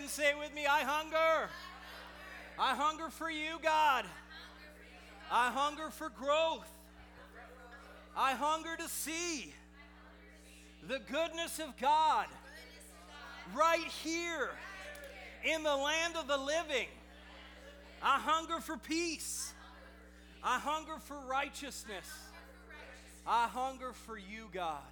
and say it with me I hunger. I hunger for you, God. I hunger for growth. I hunger to see the goodness of God right here in the land of the living. I hunger for peace. I hunger for righteousness. I hunger for you, God.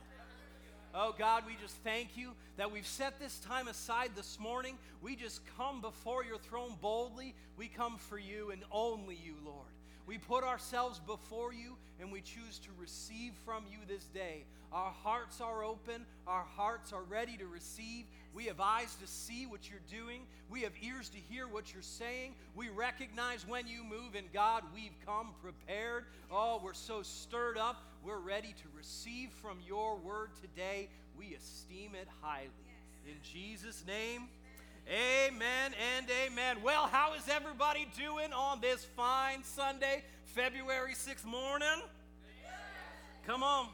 Oh, God, we just thank you that we've set this time aside this morning. We just come before your throne boldly. We come for you and only you, Lord. We put ourselves before you and we choose to receive from you this day. Our hearts are open, our hearts are ready to receive. We have eyes to see what you're doing, we have ears to hear what you're saying. We recognize when you move, and God, we've come prepared. Oh, we're so stirred up. We're ready to receive from your word today. We esteem it highly. In Jesus' name. Amen and amen. Well, how is everybody doing on this fine Sunday, February 6th morning? Come on.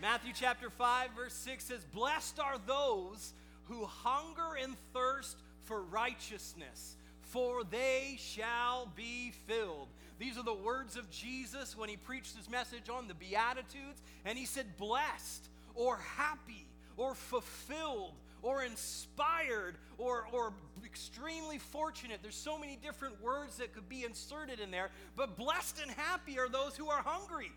Matthew chapter 5, verse 6 says, Blessed are those who hunger and thirst for righteousness, for they shall be filled. These are the words of Jesus when he preached his message on the Beatitudes, and he said, Blessed or happy or fulfilled or inspired or, or extremely fortunate. There's so many different words that could be inserted in there, but blessed and happy are those who are hungry.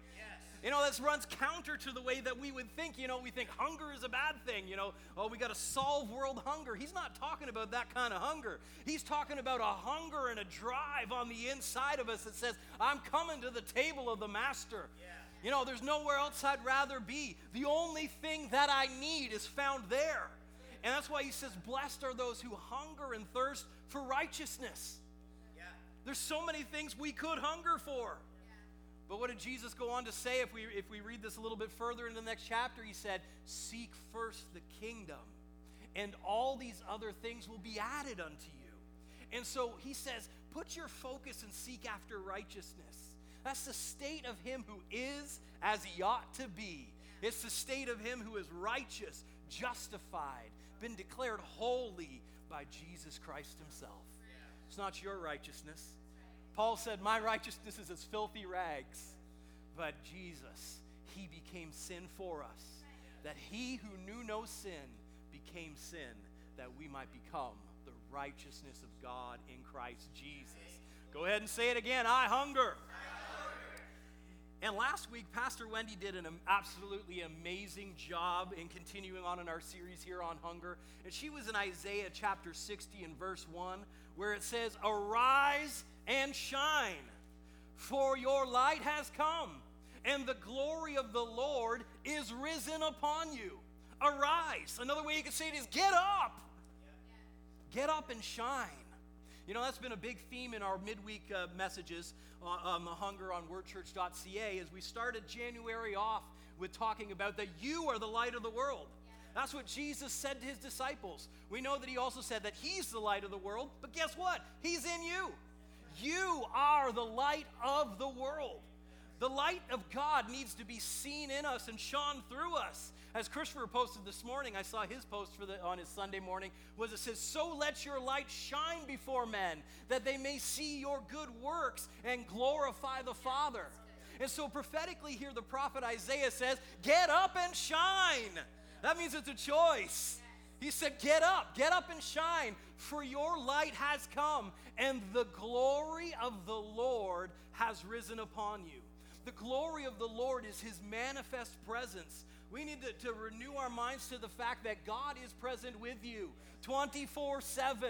You know, this runs counter to the way that we would think. You know, we think hunger is a bad thing. You know, oh, we got to solve world hunger. He's not talking about that kind of hunger. He's talking about a hunger and a drive on the inside of us that says, I'm coming to the table of the Master. Yeah. You know, there's nowhere else I'd rather be. The only thing that I need is found there. And that's why he says, Blessed are those who hunger and thirst for righteousness. Yeah. There's so many things we could hunger for. But what did Jesus go on to say if we, if we read this a little bit further in the next chapter? He said, Seek first the kingdom, and all these other things will be added unto you. And so he says, Put your focus and seek after righteousness. That's the state of him who is as he ought to be. It's the state of him who is righteous, justified, been declared holy by Jesus Christ himself. It's not your righteousness. Paul said, My righteousness is as filthy rags. But Jesus, he became sin for us, that he who knew no sin became sin, that we might become the righteousness of God in Christ Jesus. Go ahead and say it again I hunger. And last week, Pastor Wendy did an absolutely amazing job in continuing on in our series here on hunger. And she was in Isaiah chapter 60 and verse 1, where it says, Arise and shine, for your light has come, and the glory of the Lord is risen upon you. Arise. Another way you could say it is, Get up. Get up and shine. You know, that's been a big theme in our midweek uh, messages on, on the hunger on wordchurch.ca as we started January off with talking about that you are the light of the world. That's what Jesus said to his disciples. We know that he also said that he's the light of the world, but guess what? He's in you. You are the light of the world. The light of God needs to be seen in us and shone through us. As Christopher posted this morning, I saw his post for the, on his Sunday morning, was it says, So let your light shine before men, that they may see your good works and glorify the Father. And so prophetically here, the prophet Isaiah says, Get up and shine. That means it's a choice. He said, Get up, get up and shine, for your light has come, and the glory of the Lord has risen upon you. The glory of the Lord is his manifest presence. We need to, to renew our minds to the fact that God is present with you 24 7.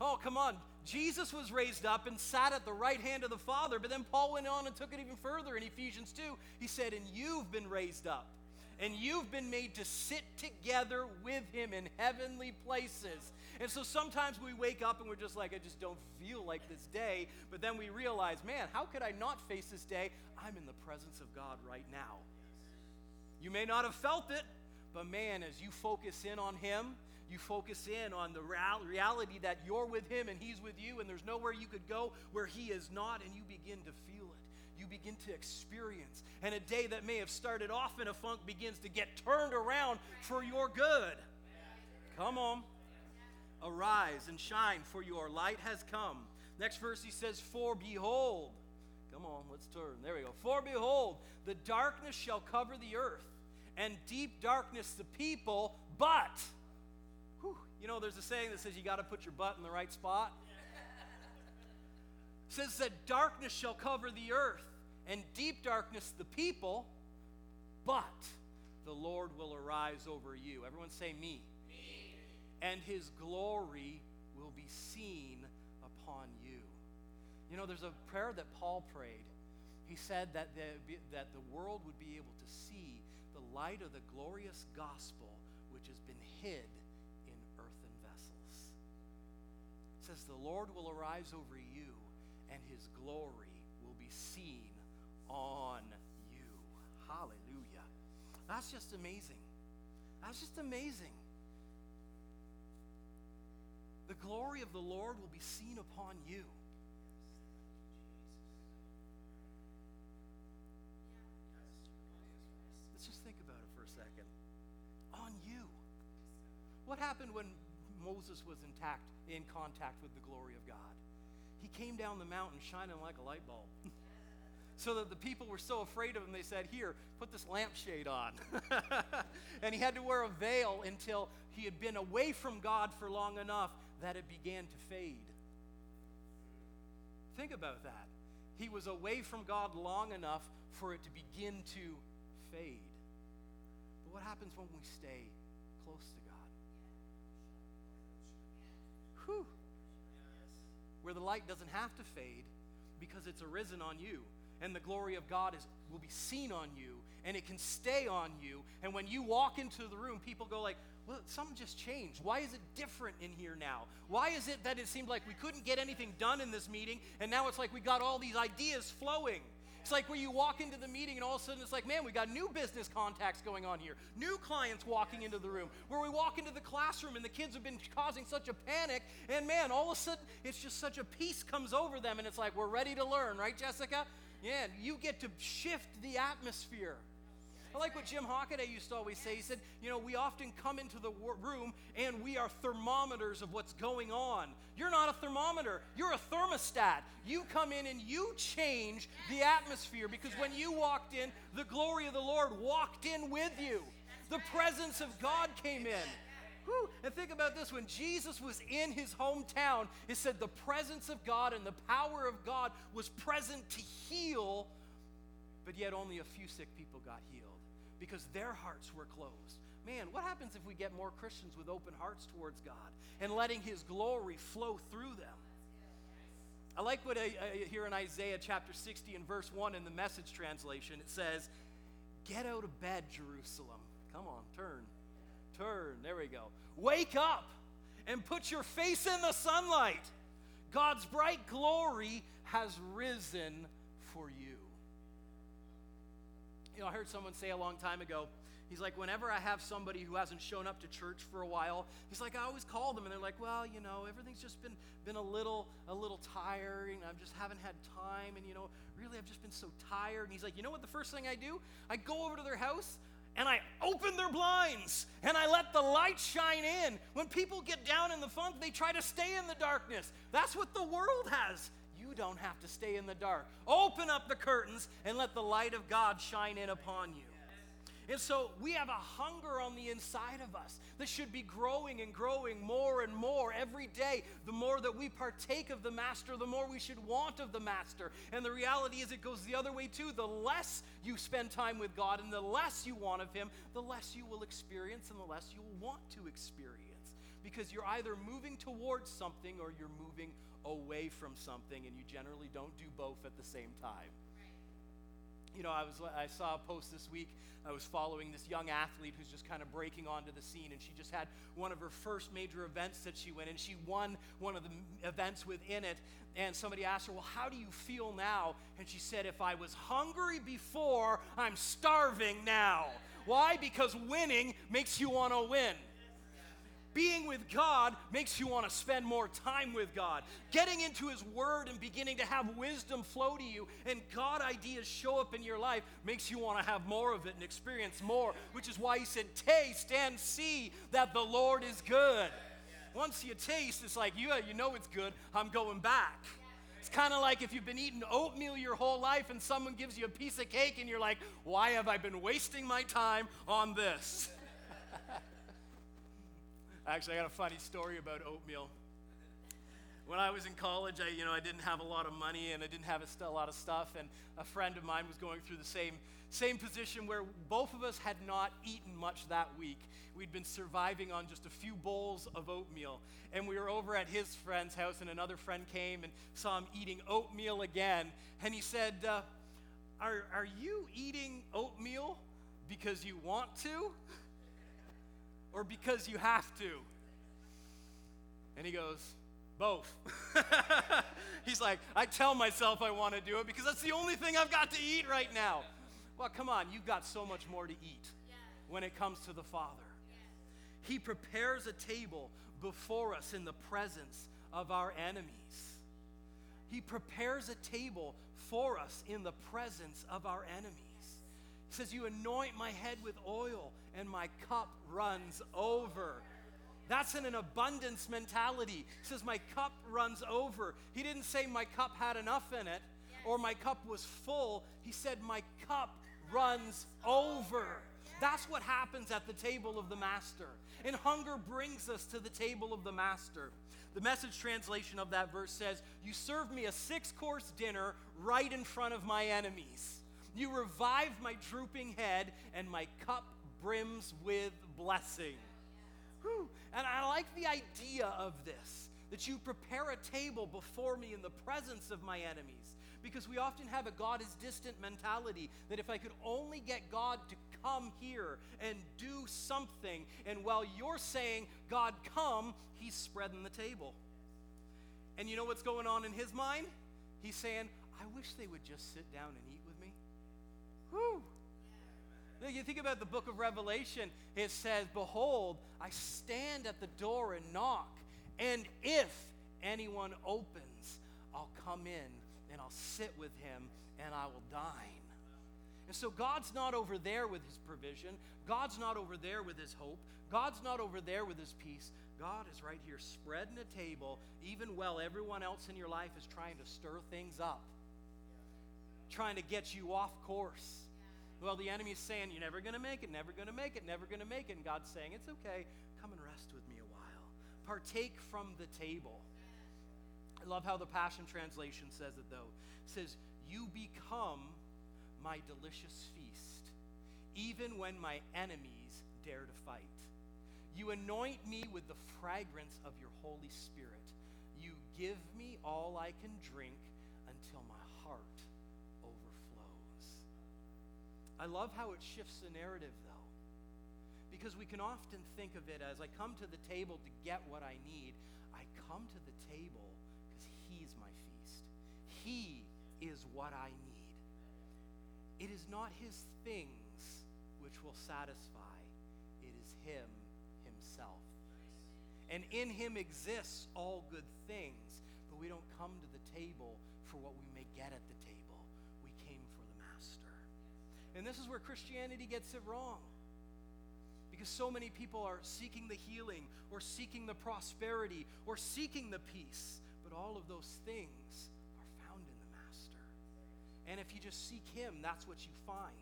Oh, come on. Jesus was raised up and sat at the right hand of the Father, but then Paul went on and took it even further in Ephesians 2. He said, And you've been raised up, and you've been made to sit together with him in heavenly places. And so sometimes we wake up and we're just like, I just don't feel like this day. But then we realize, man, how could I not face this day? I'm in the presence of God right now. You may not have felt it, but man, as you focus in on Him, you focus in on the reality that you're with Him and He's with you, and there's nowhere you could go where He is not, and you begin to feel it. You begin to experience. And a day that may have started off in a funk begins to get turned around for your good. Come on. Arise and shine, for your light has come. Next verse he says, For behold, come on, let's turn. There we go. For behold, the darkness shall cover the earth, and deep darkness the people, but, whew, you know, there's a saying that says you got to put your butt in the right spot. Says that darkness shall cover the earth, and deep darkness the people, but the Lord will arise over you. Everyone say, Me me. and his glory will be seen upon you. You know, there's a prayer that Paul prayed. He said that the, that the world would be able to see the light of the glorious gospel which has been hid in earthen vessels. It says, The Lord will arise over you, and his glory will be seen on you. Hallelujah. That's just amazing. That's just amazing. The glory of the Lord will be seen upon you. Let's just think about it for a second. On you. What happened when Moses was intact in contact with the glory of God? He came down the mountain shining like a light bulb. so that the people were so afraid of him, they said, Here, put this lampshade on. and he had to wear a veil until he had been away from God for long enough that it began to fade. Think about that. He was away from God long enough for it to begin to fade. But what happens when we stay close to God? Whew. Where the light doesn't have to fade because it's arisen on you and the glory of God is will be seen on you and it can stay on you and when you walk into the room people go like well, something just changed. Why is it different in here now? Why is it that it seemed like we couldn't get anything done in this meeting, and now it's like we got all these ideas flowing? It's like where you walk into the meeting and all of a sudden it's like, man, we got new business contacts going on here, new clients walking into the room. Where we walk into the classroom and the kids have been causing such a panic, and man, all of a sudden it's just such a peace comes over them, and it's like, we're ready to learn, right, Jessica? Yeah, you get to shift the atmosphere. I like what Jim Hockaday used to always say. He said, You know, we often come into the room and we are thermometers of what's going on. You're not a thermometer, you're a thermostat. You come in and you change the atmosphere because when you walked in, the glory of the Lord walked in with you. The presence of God came in. Whew. And think about this when Jesus was in his hometown, it said the presence of God and the power of God was present to heal, but yet only a few sick people got healed because their hearts were closed. Man, what happens if we get more Christians with open hearts towards God and letting His glory flow through them? I like what I, I hear in Isaiah chapter 60 and verse 1 in the message translation. It says, Get out of bed, Jerusalem. Come on, turn. Turn. There we go. Wake up and put your face in the sunlight. God's bright glory has risen for you. You know, I heard someone say a long time ago, he's like, whenever I have somebody who hasn't shown up to church for a while, he's like, I always call them and they're like, well, you know, everything's just been been a little a little tiring. I just haven't had time, and you know, really, I've just been so tired. And he's like, you know what? The first thing I do, I go over to their house and I open their blinds and I let the light shine in. When people get down in the funk, they try to stay in the darkness. That's what the world has you don't have to stay in the dark. Open up the curtains and let the light of God shine in upon you. And so we have a hunger on the inside of us that should be growing and growing more and more every day. The more that we partake of the Master, the more we should want of the Master. And the reality is, it goes the other way too. The less you spend time with God and the less you want of Him, the less you will experience and the less you will want to experience. Because you're either moving towards something or you're moving away from something, and you generally don't do both at the same time. You know, I was I saw a post this week. I was following this young athlete who's just kind of breaking onto the scene, and she just had one of her first major events that she went, and she won one of the events within it. And somebody asked her, "Well, how do you feel now?" And she said, "If I was hungry before, I'm starving now." Why? Because winning makes you want to win. Being with God makes you want to spend more time with God. Getting into His Word and beginning to have wisdom flow to you and God ideas show up in your life makes you want to have more of it and experience more, which is why He said, Taste and see that the Lord is good. once you taste, it's like, yeah, you know it's good, I'm going back. It's kind of like if you've been eating oatmeal your whole life and someone gives you a piece of cake and you're like, why have I been wasting my time on this? Actually, I got a funny story about oatmeal. When I was in college, I, you know, I didn't have a lot of money and I didn't have a, a lot of stuff, and a friend of mine was going through the same same position where both of us had not eaten much that week. We'd been surviving on just a few bowls of oatmeal. And we were over at his friend's house, and another friend came and saw him eating oatmeal again. And he said, uh, are, are you eating oatmeal because you want to? Or because you have to? And he goes, both. He's like, I tell myself I want to do it because that's the only thing I've got to eat right now. Well, come on, you've got so much more to eat when it comes to the Father. He prepares a table before us in the presence of our enemies. He prepares a table for us in the presence of our enemies. He says, You anoint my head with oil, and my cup runs over. That's in an abundance mentality. He says, My cup runs over. He didn't say my cup had enough in it or my cup was full. He said, My cup runs over. That's what happens at the table of the Master. And hunger brings us to the table of the Master. The message translation of that verse says, You serve me a six course dinner right in front of my enemies. You revive my drooping head, and my cup brims with blessing. Whew. And I like the idea of this that you prepare a table before me in the presence of my enemies because we often have a God is distant mentality that if I could only get God to come here and do something, and while you're saying, God, come, he's spreading the table. And you know what's going on in his mind? He's saying, I wish they would just sit down and eat with me. Whew. You think about the book of Revelation, it says, Behold, I stand at the door and knock, and if anyone opens, I'll come in and I'll sit with him and I will dine. And so God's not over there with his provision. God's not over there with his hope. God's not over there with his peace. God is right here spreading a table, even while everyone else in your life is trying to stir things up, trying to get you off course. Well, the enemy is saying, You're never going to make it, never going to make it, never going to make it. And God's saying, It's okay. Come and rest with me a while. Partake from the table. I love how the Passion Translation says it, though. It says, You become my delicious feast, even when my enemies dare to fight. You anoint me with the fragrance of your Holy Spirit. You give me all I can drink until my heart I love how it shifts the narrative, though, because we can often think of it as I come to the table to get what I need. I come to the table because He's my feast, he is what I need. It is not his things which will satisfy, it is him himself. And in him exists all good things, but we don't come to the table for what we may get at the table. And this is where Christianity gets it wrong. Because so many people are seeking the healing or seeking the prosperity or seeking the peace. But all of those things are found in the Master. and if you just seek Him, that's what you find.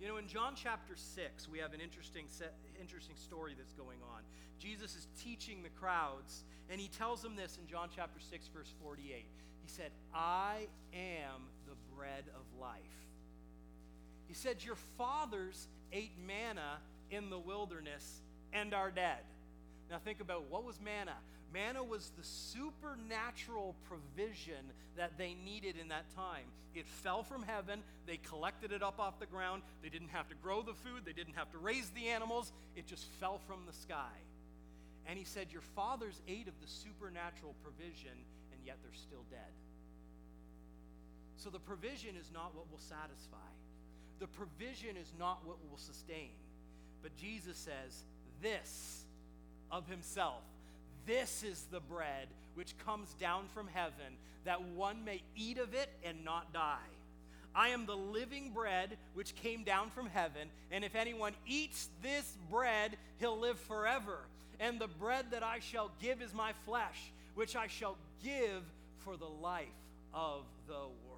You know, in John chapter 6, we have an interesting, set, interesting story that's going on. Jesus is teaching the crowds, and he tells them this in John chapter 6, verse 48. He said, I am the bread of life. He said, Your fathers ate manna in the wilderness and are dead. Now, think about what was manna? Manna was the supernatural provision that they needed in that time. It fell from heaven. They collected it up off the ground. They didn't have to grow the food, they didn't have to raise the animals. It just fell from the sky. And he said, Your fathers ate of the supernatural provision, and yet they're still dead. So the provision is not what will satisfy, the provision is not what will sustain. But Jesus says, This of himself this is the bread which comes down from heaven, that one may eat of it and not die. I am the living bread which came down from heaven, and if anyone eats this bread, he'll live forever. And the bread that I shall give is my flesh, which I shall give for the life of the world.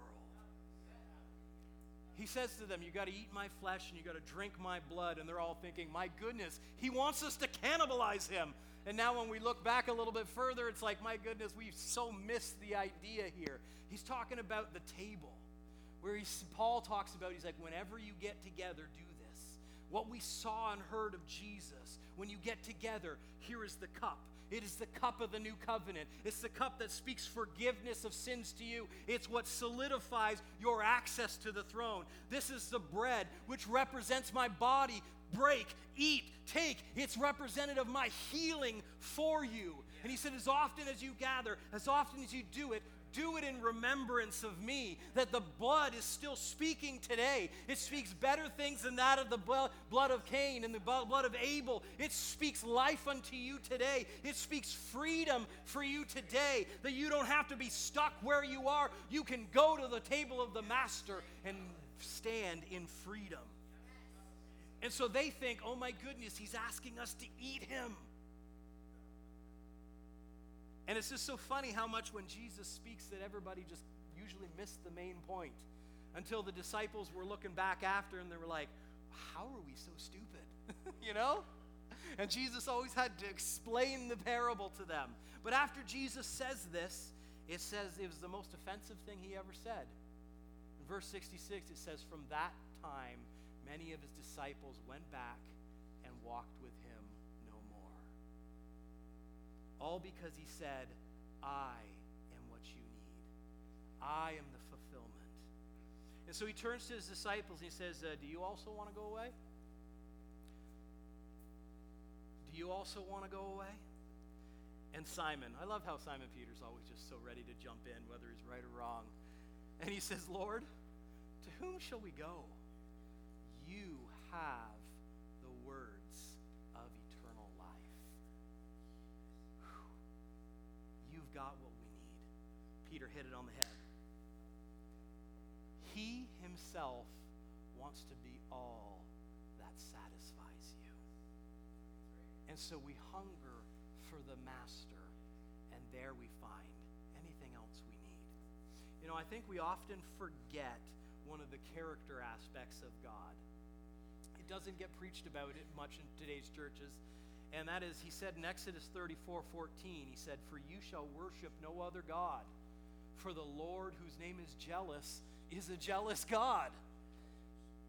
He says to them, You got to eat my flesh and you got to drink my blood. And they're all thinking, My goodness, he wants us to cannibalize him. And now, when we look back a little bit further, it's like, My goodness, we've so missed the idea here. He's talking about the table, where Paul talks about, he's like, Whenever you get together, do this. What we saw and heard of Jesus, when you get together, here is the cup. It is the cup of the new covenant. It's the cup that speaks forgiveness of sins to you. It's what solidifies your access to the throne. This is the bread which represents my body. Break, eat, take. It's representative of my healing for you. And he said, as often as you gather, as often as you do it, do it in remembrance of me. That the blood is still speaking today. It speaks better things than that of the blood of Cain and the blood of Abel. It speaks life unto you today. It speaks freedom for you today. That you don't have to be stuck where you are. You can go to the table of the Master and stand in freedom. And so they think, oh my goodness, he's asking us to eat him. And it's just so funny how much when Jesus speaks that everybody just usually missed the main point until the disciples were looking back after and they were like, How are we so stupid? you know? And Jesus always had to explain the parable to them. But after Jesus says this, it says it was the most offensive thing he ever said. In verse 66, it says, From that time, many of his disciples went back all because he said, I am what you need. I am the fulfillment. And so he turns to his disciples and he says, uh, Do you also want to go away? Do you also want to go away? And Simon, I love how Simon Peter's always just so ready to jump in, whether he's right or wrong. And he says, Lord, to whom shall we go? You have got what we need. Peter hit it on the head. He himself wants to be all that satisfies you. And so we hunger for the master, and there we find anything else we need. You know, I think we often forget one of the character aspects of God. It doesn't get preached about it much in today's churches. And that is, he said in Exodus 34 14, he said, For you shall worship no other God, for the Lord, whose name is jealous, is a jealous God.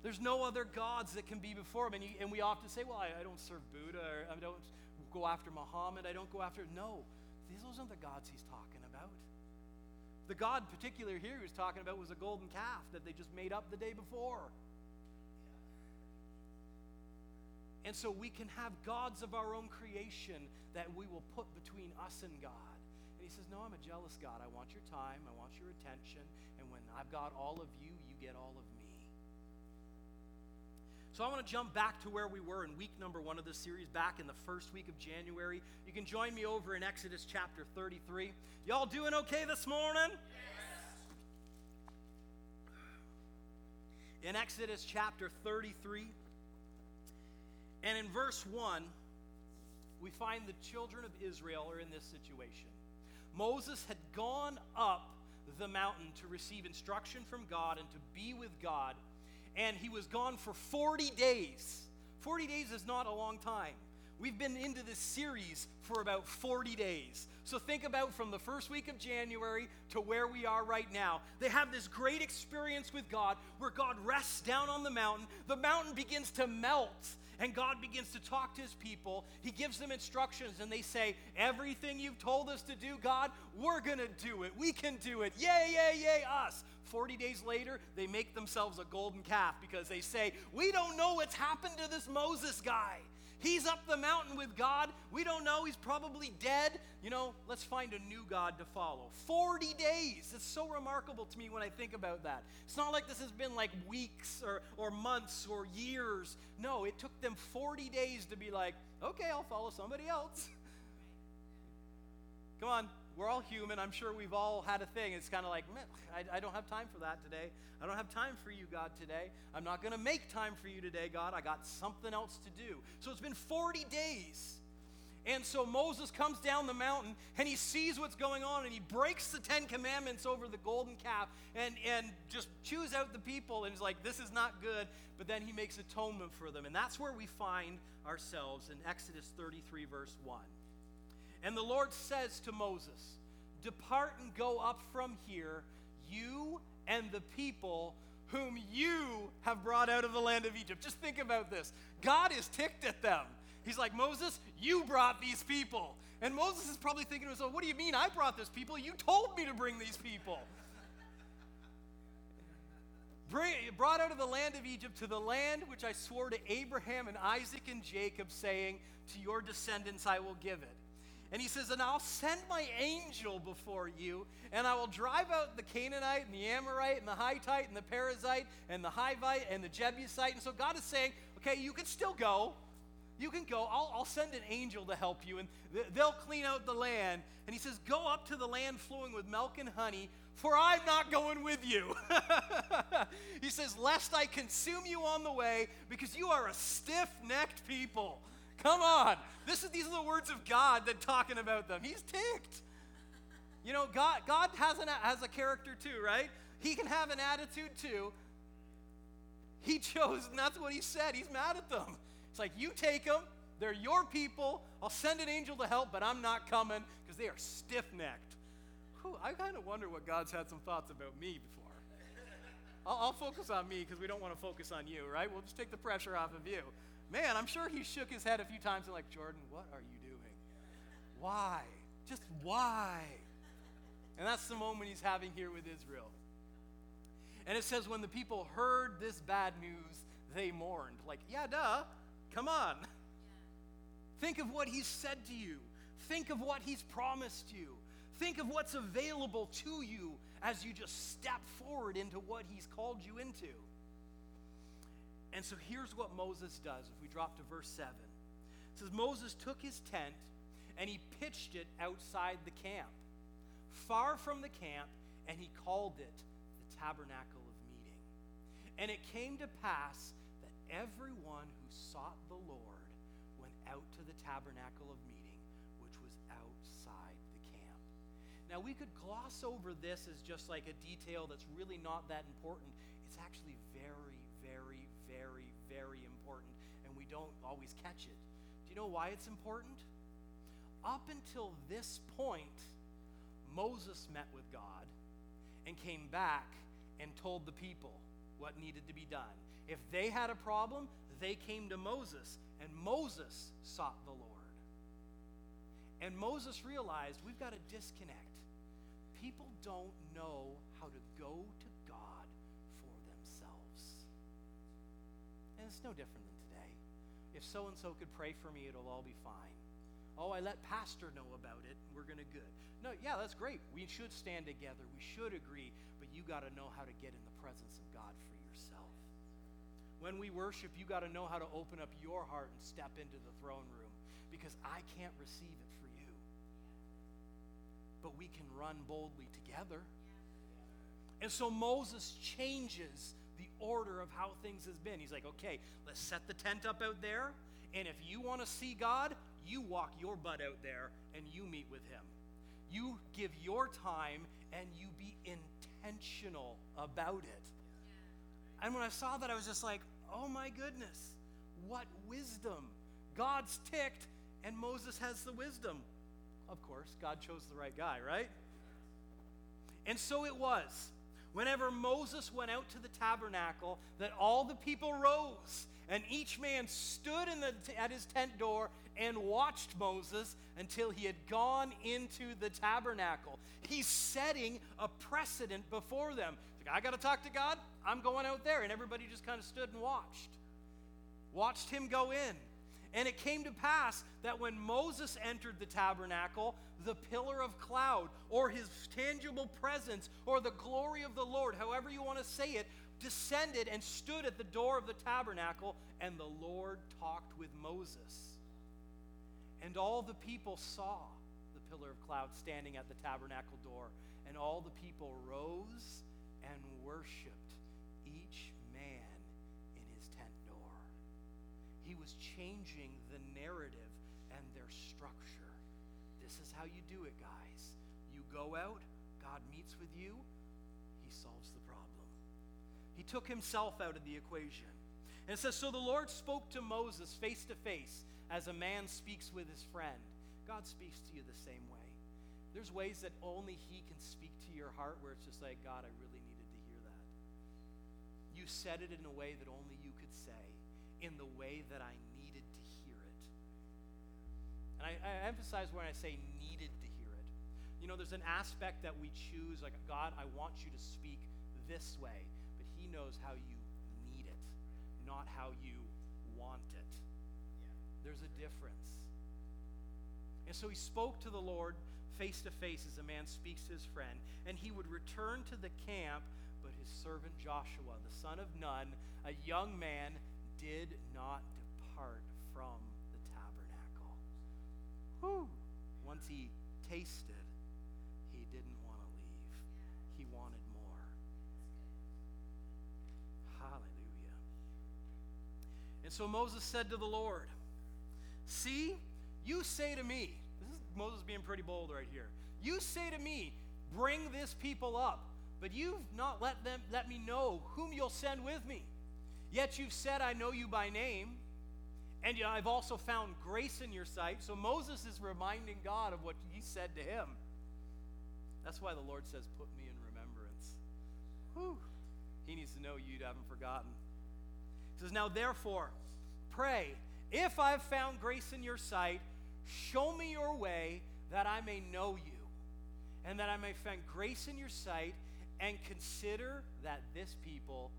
There's no other gods that can be before him. And, and we often say, Well, I, I don't serve Buddha, or I don't go after Muhammad, I don't go after. No, these aren't the gods he's talking about. The God, particular here, he was talking about was a golden calf that they just made up the day before. And so we can have gods of our own creation that we will put between us and God. And he says, No, I'm a jealous God. I want your time, I want your attention. And when I've got all of you, you get all of me. So I want to jump back to where we were in week number one of this series, back in the first week of January. You can join me over in Exodus chapter 33. Y'all doing okay this morning? Yes. In Exodus chapter 33, and in verse 1, we find the children of Israel are in this situation. Moses had gone up the mountain to receive instruction from God and to be with God, and he was gone for 40 days. 40 days is not a long time. We've been into this series for about 40 days. So think about from the first week of January to where we are right now. They have this great experience with God where God rests down on the mountain. The mountain begins to melt and God begins to talk to his people. He gives them instructions, and they say, Everything you've told us to do, God, we're going to do it. We can do it. Yay, yay, yay, us. 40 days later, they make themselves a golden calf because they say, We don't know what's happened to this Moses guy. He's up the mountain with God. We don't know. He's probably dead. You know, let's find a new God to follow. 40 days. It's so remarkable to me when I think about that. It's not like this has been like weeks or, or months or years. No, it took them 40 days to be like, okay, I'll follow somebody else. Come on, we're all human. I'm sure we've all had a thing. It's kind of like, I, I, don't have time for that today. I don't have time for you, God, today. I'm not going to make time for you today, God. I got something else to do. So it's been 40 days. And so Moses comes down the mountain and he sees what's going on and he breaks the Ten Commandments over the golden calf and, and just chews out the people and he's like, this is not good. But then he makes atonement for them. And that's where we find ourselves in Exodus 33, verse 1. And the Lord says to Moses, Depart and go up from here, you and the people whom you have brought out of the land of Egypt. Just think about this. God is ticked at them. He's like, Moses, you brought these people. And Moses is probably thinking to himself, What do you mean I brought this people? You told me to bring these people. Brought out of the land of Egypt to the land which I swore to Abraham and Isaac and Jacob, saying, To your descendants I will give it. And he says, And I'll send my angel before you, and I will drive out the Canaanite and the Amorite and the Hittite and the Perizzite and the Hivite and the Jebusite. And so God is saying, Okay, you can still go. You can go. I'll, I'll send an angel to help you, and th- they'll clean out the land. And he says, Go up to the land flowing with milk and honey, for I'm not going with you. he says, Lest I consume you on the way, because you are a stiff necked people. Come on. This is, these are the words of God that talking about them. He's ticked. You know, God, God has, an, has a character too, right? He can have an attitude too. He chose, and that's what he said. He's mad at them. It's like, you take them, they're your people. I'll send an angel to help, but I'm not coming because they are stiff necked. I kind of wonder what God's had some thoughts about me before. I'll, I'll focus on me because we don't want to focus on you, right? We'll just take the pressure off of you. Man, I'm sure he shook his head a few times and, like, Jordan, what are you doing? Why? Just why? And that's the moment he's having here with Israel. And it says, when the people heard this bad news, they mourned. Like, yeah, duh. Come on. Think of what he's said to you. Think of what he's promised you. Think of what's available to you as you just step forward into what he's called you into. And so here's what Moses does. If we drop to verse 7, it says, Moses took his tent and he pitched it outside the camp, far from the camp, and he called it the tabernacle of meeting. And it came to pass that everyone who sought the Lord went out to the tabernacle of meeting, which was outside the camp. Now, we could gloss over this as just like a detail that's really not that important. It's actually very, very, don't always catch it. Do you know why it's important? Up until this point, Moses met with God and came back and told the people what needed to be done. If they had a problem, they came to Moses, and Moses sought the Lord. And Moses realized we've got a disconnect. People don't know how to go to God for themselves. And it's no different. If so and so could pray for me, it'll all be fine. Oh, I let pastor know about it. We're going to good. No, yeah, that's great. We should stand together. We should agree, but you got to know how to get in the presence of God for yourself. When we worship, you got to know how to open up your heart and step into the throne room because I can't receive it for you. But we can run boldly together. And so Moses changes the order of how things has been. He's like, okay, let's set the tent up out there. And if you want to see God, you walk your butt out there and you meet with him. You give your time and you be intentional about it. And when I saw that, I was just like, oh my goodness, what wisdom. God's ticked and Moses has the wisdom. Of course, God chose the right guy, right? And so it was whenever Moses went out to the tabernacle, that all the people rose, and each man stood the, at his tent door and watched Moses until he had gone into the tabernacle. He's setting a precedent before them. Like, I got to talk to God. I'm going out there. And everybody just kind of stood and watched. Watched him go in. And it came to pass that when Moses entered the tabernacle, the pillar of cloud, or his tangible presence, or the glory of the Lord, however you want to say it, descended and stood at the door of the tabernacle, and the Lord talked with Moses. And all the people saw the pillar of cloud standing at the tabernacle door, and all the people rose and worshiped He was changing the narrative and their structure. This is how you do it, guys. You go out, God meets with you, He solves the problem. He took Himself out of the equation. And it says, So the Lord spoke to Moses face to face as a man speaks with his friend. God speaks to you the same way. There's ways that only He can speak to your heart where it's just like, God, I really needed to hear that. You said it in a way that only you could say, in the way that I needed to hear it. And I, I emphasize when I say needed to hear it. You know, there's an aspect that we choose, like, God, I want you to speak this way, but He knows how you need it, not how you want it. There's a difference. And so he spoke to the Lord face to face as a man speaks to his friend, and he would return to the camp, but his servant Joshua, the son of Nun, a young man, did not depart from the tabernacle. Whew. Once he tasted, he didn't want to leave. He wanted more. Hallelujah. And so Moses said to the Lord, See, you say to me, this is Moses being pretty bold right here. You say to me, bring this people up, but you've not let them let me know whom you'll send with me. Yet you've said, I know you by name, and I've also found grace in your sight. So Moses is reminding God of what he said to him. That's why the Lord says, Put me in remembrance. Whew. He needs to know you haven't forgotten. He says, Now therefore, pray if I've found grace in your sight, show me your way that I may know you, and that I may find grace in your sight, and consider that this people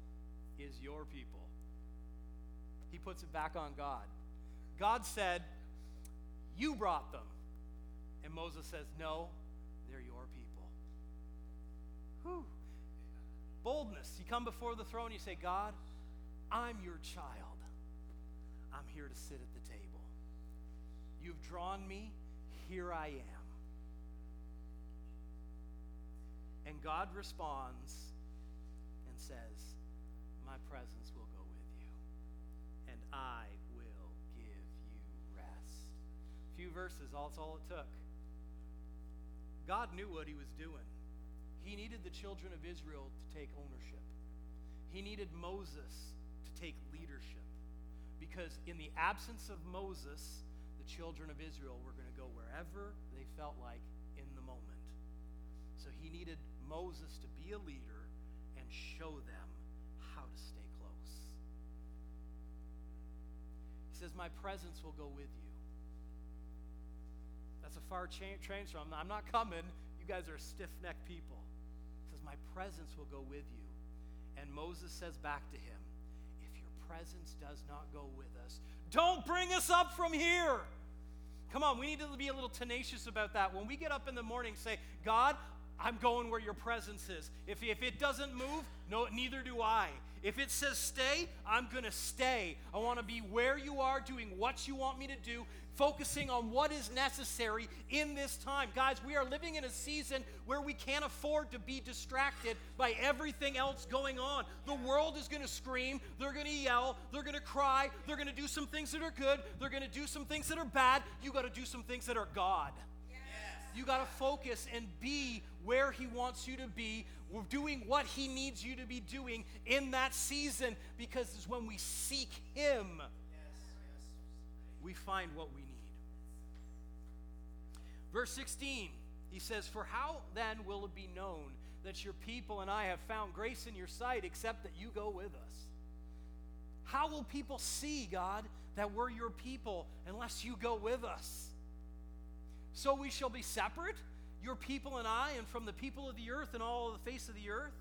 is your people. He puts it back on God. God said, You brought them. And Moses says, No, they're your people. Whew. Boldness. You come before the throne, you say, God, I'm your child. I'm here to sit at the table. You've drawn me, here I am. And God responds and says, My presence I will give you rest. A few verses, that's all it took. God knew what he was doing. He needed the children of Israel to take ownership. He needed Moses to take leadership because in the absence of Moses, the children of Israel were going to go wherever they felt like in the moment. So he needed Moses to be a leader and show them says, My presence will go with you. That's a far cha- change from I'm not coming. You guys are stiff necked people. He says, My presence will go with you. And Moses says back to him, If your presence does not go with us. Don't bring us up from here. Come on, we need to be a little tenacious about that. When we get up in the morning, say, God, I'm going where your presence is. If, if it doesn't move, no, neither do I. If it says stay, I'm going to stay. I want to be where you are, doing what you want me to do, focusing on what is necessary in this time. Guys, we are living in a season where we can't afford to be distracted by everything else going on. The world is going to scream, they're going to yell, they're going to cry, they're going to do some things that are good, they're going to do some things that are bad. You got to do some things that are God. You got to focus and be where He wants you to be, We're doing what He needs you to be doing in that season because it's when we seek Him, we find what we need. Verse 16, he says, For how then will it be known that your people and I have found grace in your sight except that you go with us? How will people see, God, that we're your people unless you go with us? So we shall be separate, your people and I, and from the people of the earth and all the face of the earth.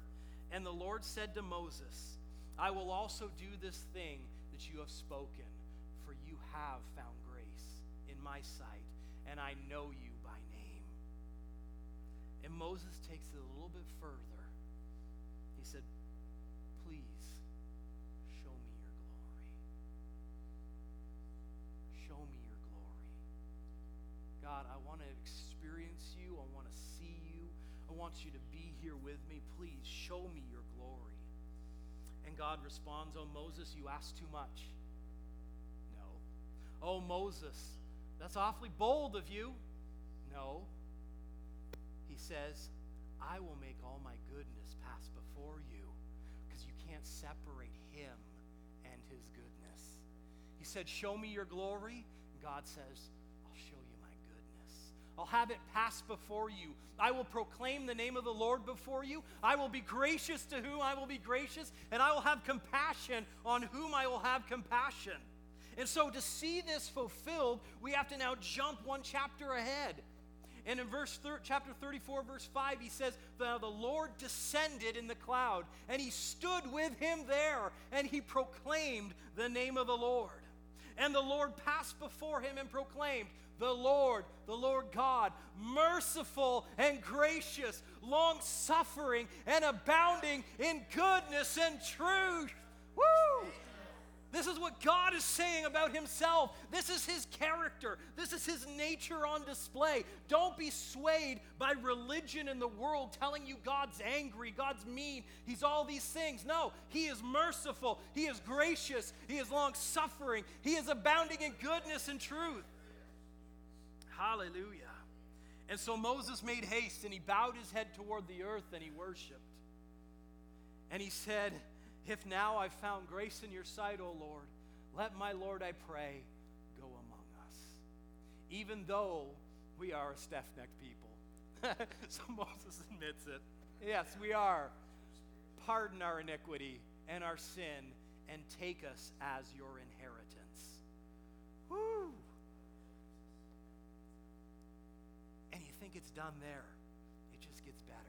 And the Lord said to Moses, I will also do this thing that you have spoken, for you have found grace in my sight, and I know you by name. And Moses takes it a little bit further. He said, God, I want to experience you. I want to see you. I want you to be here with me. Please show me your glory. And God responds, Oh, Moses, you ask too much. No. Oh, Moses, That's awfully bold of you. No. He says, I will make all my goodness pass before you because you can't separate him and his goodness. He said, Show me your glory. God says, I'll have it pass before you. I will proclaim the name of the Lord before you. I will be gracious to whom I will be gracious, and I will have compassion on whom I will have compassion. And so, to see this fulfilled, we have to now jump one chapter ahead. And in verse thir- chapter 34, verse 5, he says, the, the Lord descended in the cloud, and he stood with him there, and he proclaimed the name of the Lord. And the Lord passed before him and proclaimed, The Lord, the Lord God, merciful and gracious, long suffering and abounding in goodness and truth. Woo! This is what God is saying about himself. This is his character. This is his nature on display. Don't be swayed by religion in the world telling you God's angry, God's mean, he's all these things. No, he is merciful, he is gracious, he is long suffering, he is abounding in goodness and truth. Hallelujah. And so Moses made haste and he bowed his head toward the earth and he worshiped. And he said, if now I've found grace in your sight, O Lord, let my Lord, I pray, go among us. Even though we are a stiff necked people. so Moses admits it. Yes, we are. Pardon our iniquity and our sin and take us as your inheritance. Woo! It's done there. It just gets better.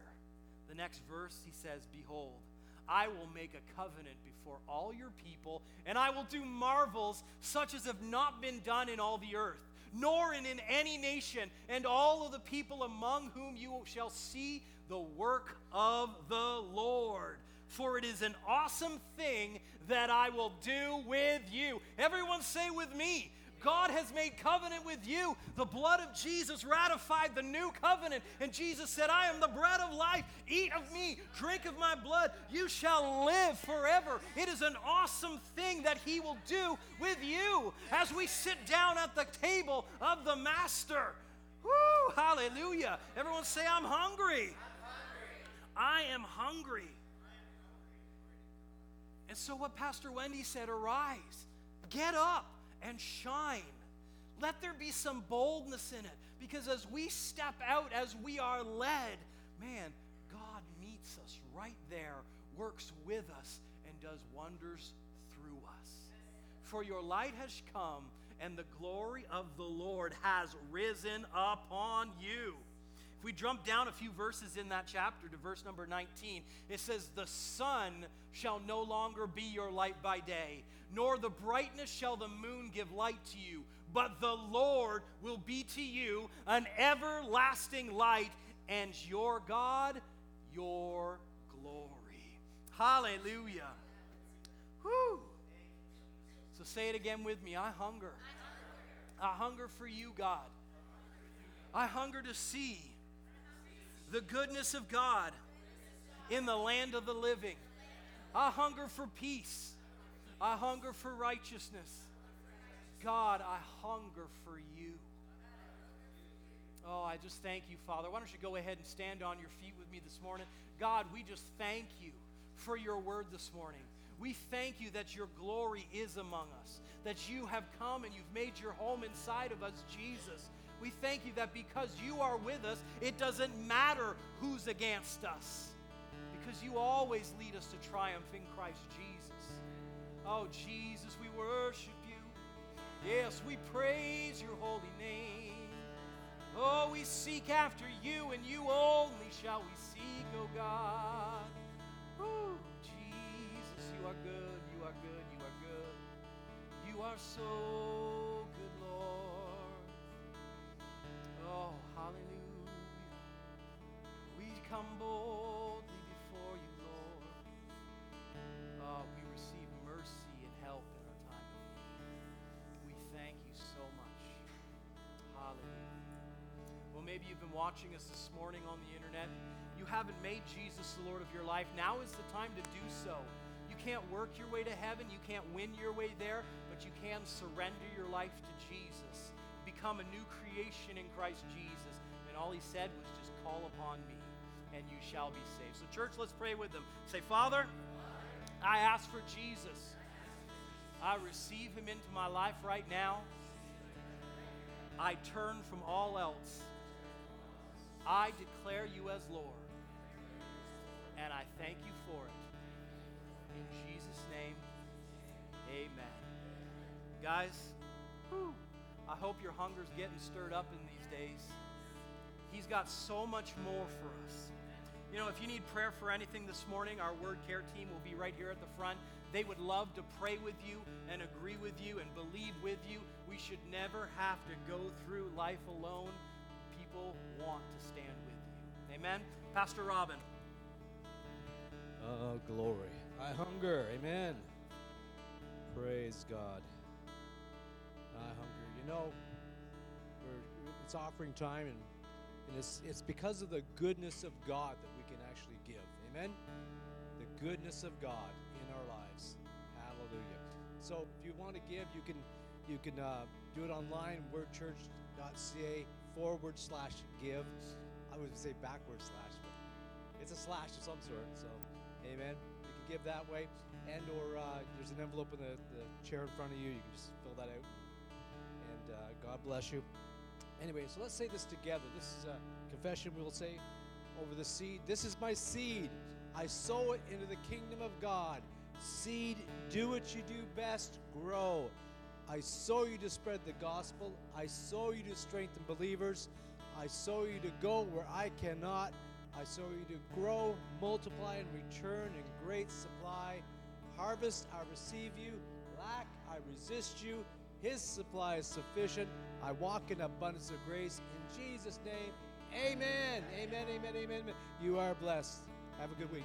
The next verse, he says, Behold, I will make a covenant before all your people, and I will do marvels such as have not been done in all the earth, nor in, in any nation, and all of the people among whom you shall see the work of the Lord. For it is an awesome thing that I will do with you. Everyone say with me, God has made covenant with you. The blood of Jesus ratified the new covenant. And Jesus said, I am the bread of life. Eat of me, drink of my blood. You shall live forever. It is an awesome thing that He will do with you as we sit down at the table of the Master. Woo, hallelujah. Everyone say, I'm hungry. I am hungry. And so, what Pastor Wendy said arise, get up and shine. Let there be some boldness in it because as we step out, as we are led, man, God meets us right there, works with us, and does wonders through us. For your light has come, and the glory of the Lord has risen upon you. If we jump down a few verses in that chapter to verse number 19, it says, The sun shall no longer be your light by day, nor the brightness shall the moon give light to you, but the Lord will be to you an everlasting light, and your God your glory. Hallelujah. Whew. So say it again with me I hunger. I hunger for you, God. I hunger to see the goodness of God in the land of the living. I hunger for peace. I hunger for righteousness. God, I hunger for you. Oh, I just thank you, Father. Why don't you go ahead and stand on your feet with me this morning? God, we just thank you for your word this morning. We thank you that your glory is among us, that you have come and you've made your home inside of us, Jesus. We thank you that because you are with us, it doesn't matter who's against us, because you always lead us to triumph in Christ Jesus. Oh, Jesus, we worship you. Yes, we praise your holy name. Oh, we seek after you, and you only shall we seek, oh God. Oh, Jesus, you are good, you are good, you are good. You are so good, Lord. Oh, hallelujah. We come boldly watching us this morning on the internet. You haven't made Jesus the Lord of your life. Now is the time to do so. You can't work your way to heaven, you can't win your way there, but you can surrender your life to Jesus become a new creation in Christ Jesus. And all he said was, just call upon me, and you shall be saved. So, church, let's pray with them. Say, Father, I ask for Jesus. I receive him into my life right now. I turn from all else. I declare you as Lord. And I thank you for it. In Jesus' name, amen. Guys, whew, I hope your hunger's getting stirred up in these days. He's got so much more for us. You know, if you need prayer for anything this morning, our Word Care team will be right here at the front. They would love to pray with you and agree with you and believe with you. We should never have to go through life alone. People want to. Amen. Pastor Robin. Oh, glory. I hunger. Amen. Praise God. I hunger. You know, we're, it's offering time, and, and it's, it's because of the goodness of God that we can actually give. Amen. The goodness of God in our lives. Hallelujah. So if you want to give, you can you can uh, do it online, wordchurch.ca forward slash give. I would say backward slash, but it's a slash of some sort. So, amen. You can give that way, and or uh, there's an envelope in the, the chair in front of you. You can just fill that out, and uh, God bless you. Anyway, so let's say this together. This is a confession we will say over the seed. This is my seed. I sow it into the kingdom of God. Seed, do what you do best, grow. I sow you to spread the gospel. I sow you to strengthen believers. I sow you to go where I cannot. I sow you to grow, multiply, and return in great supply. Harvest, I receive you. Lack, I resist you. His supply is sufficient. I walk in abundance of grace. In Jesus' name, amen. Amen, amen, amen, amen. You are blessed. Have a good week.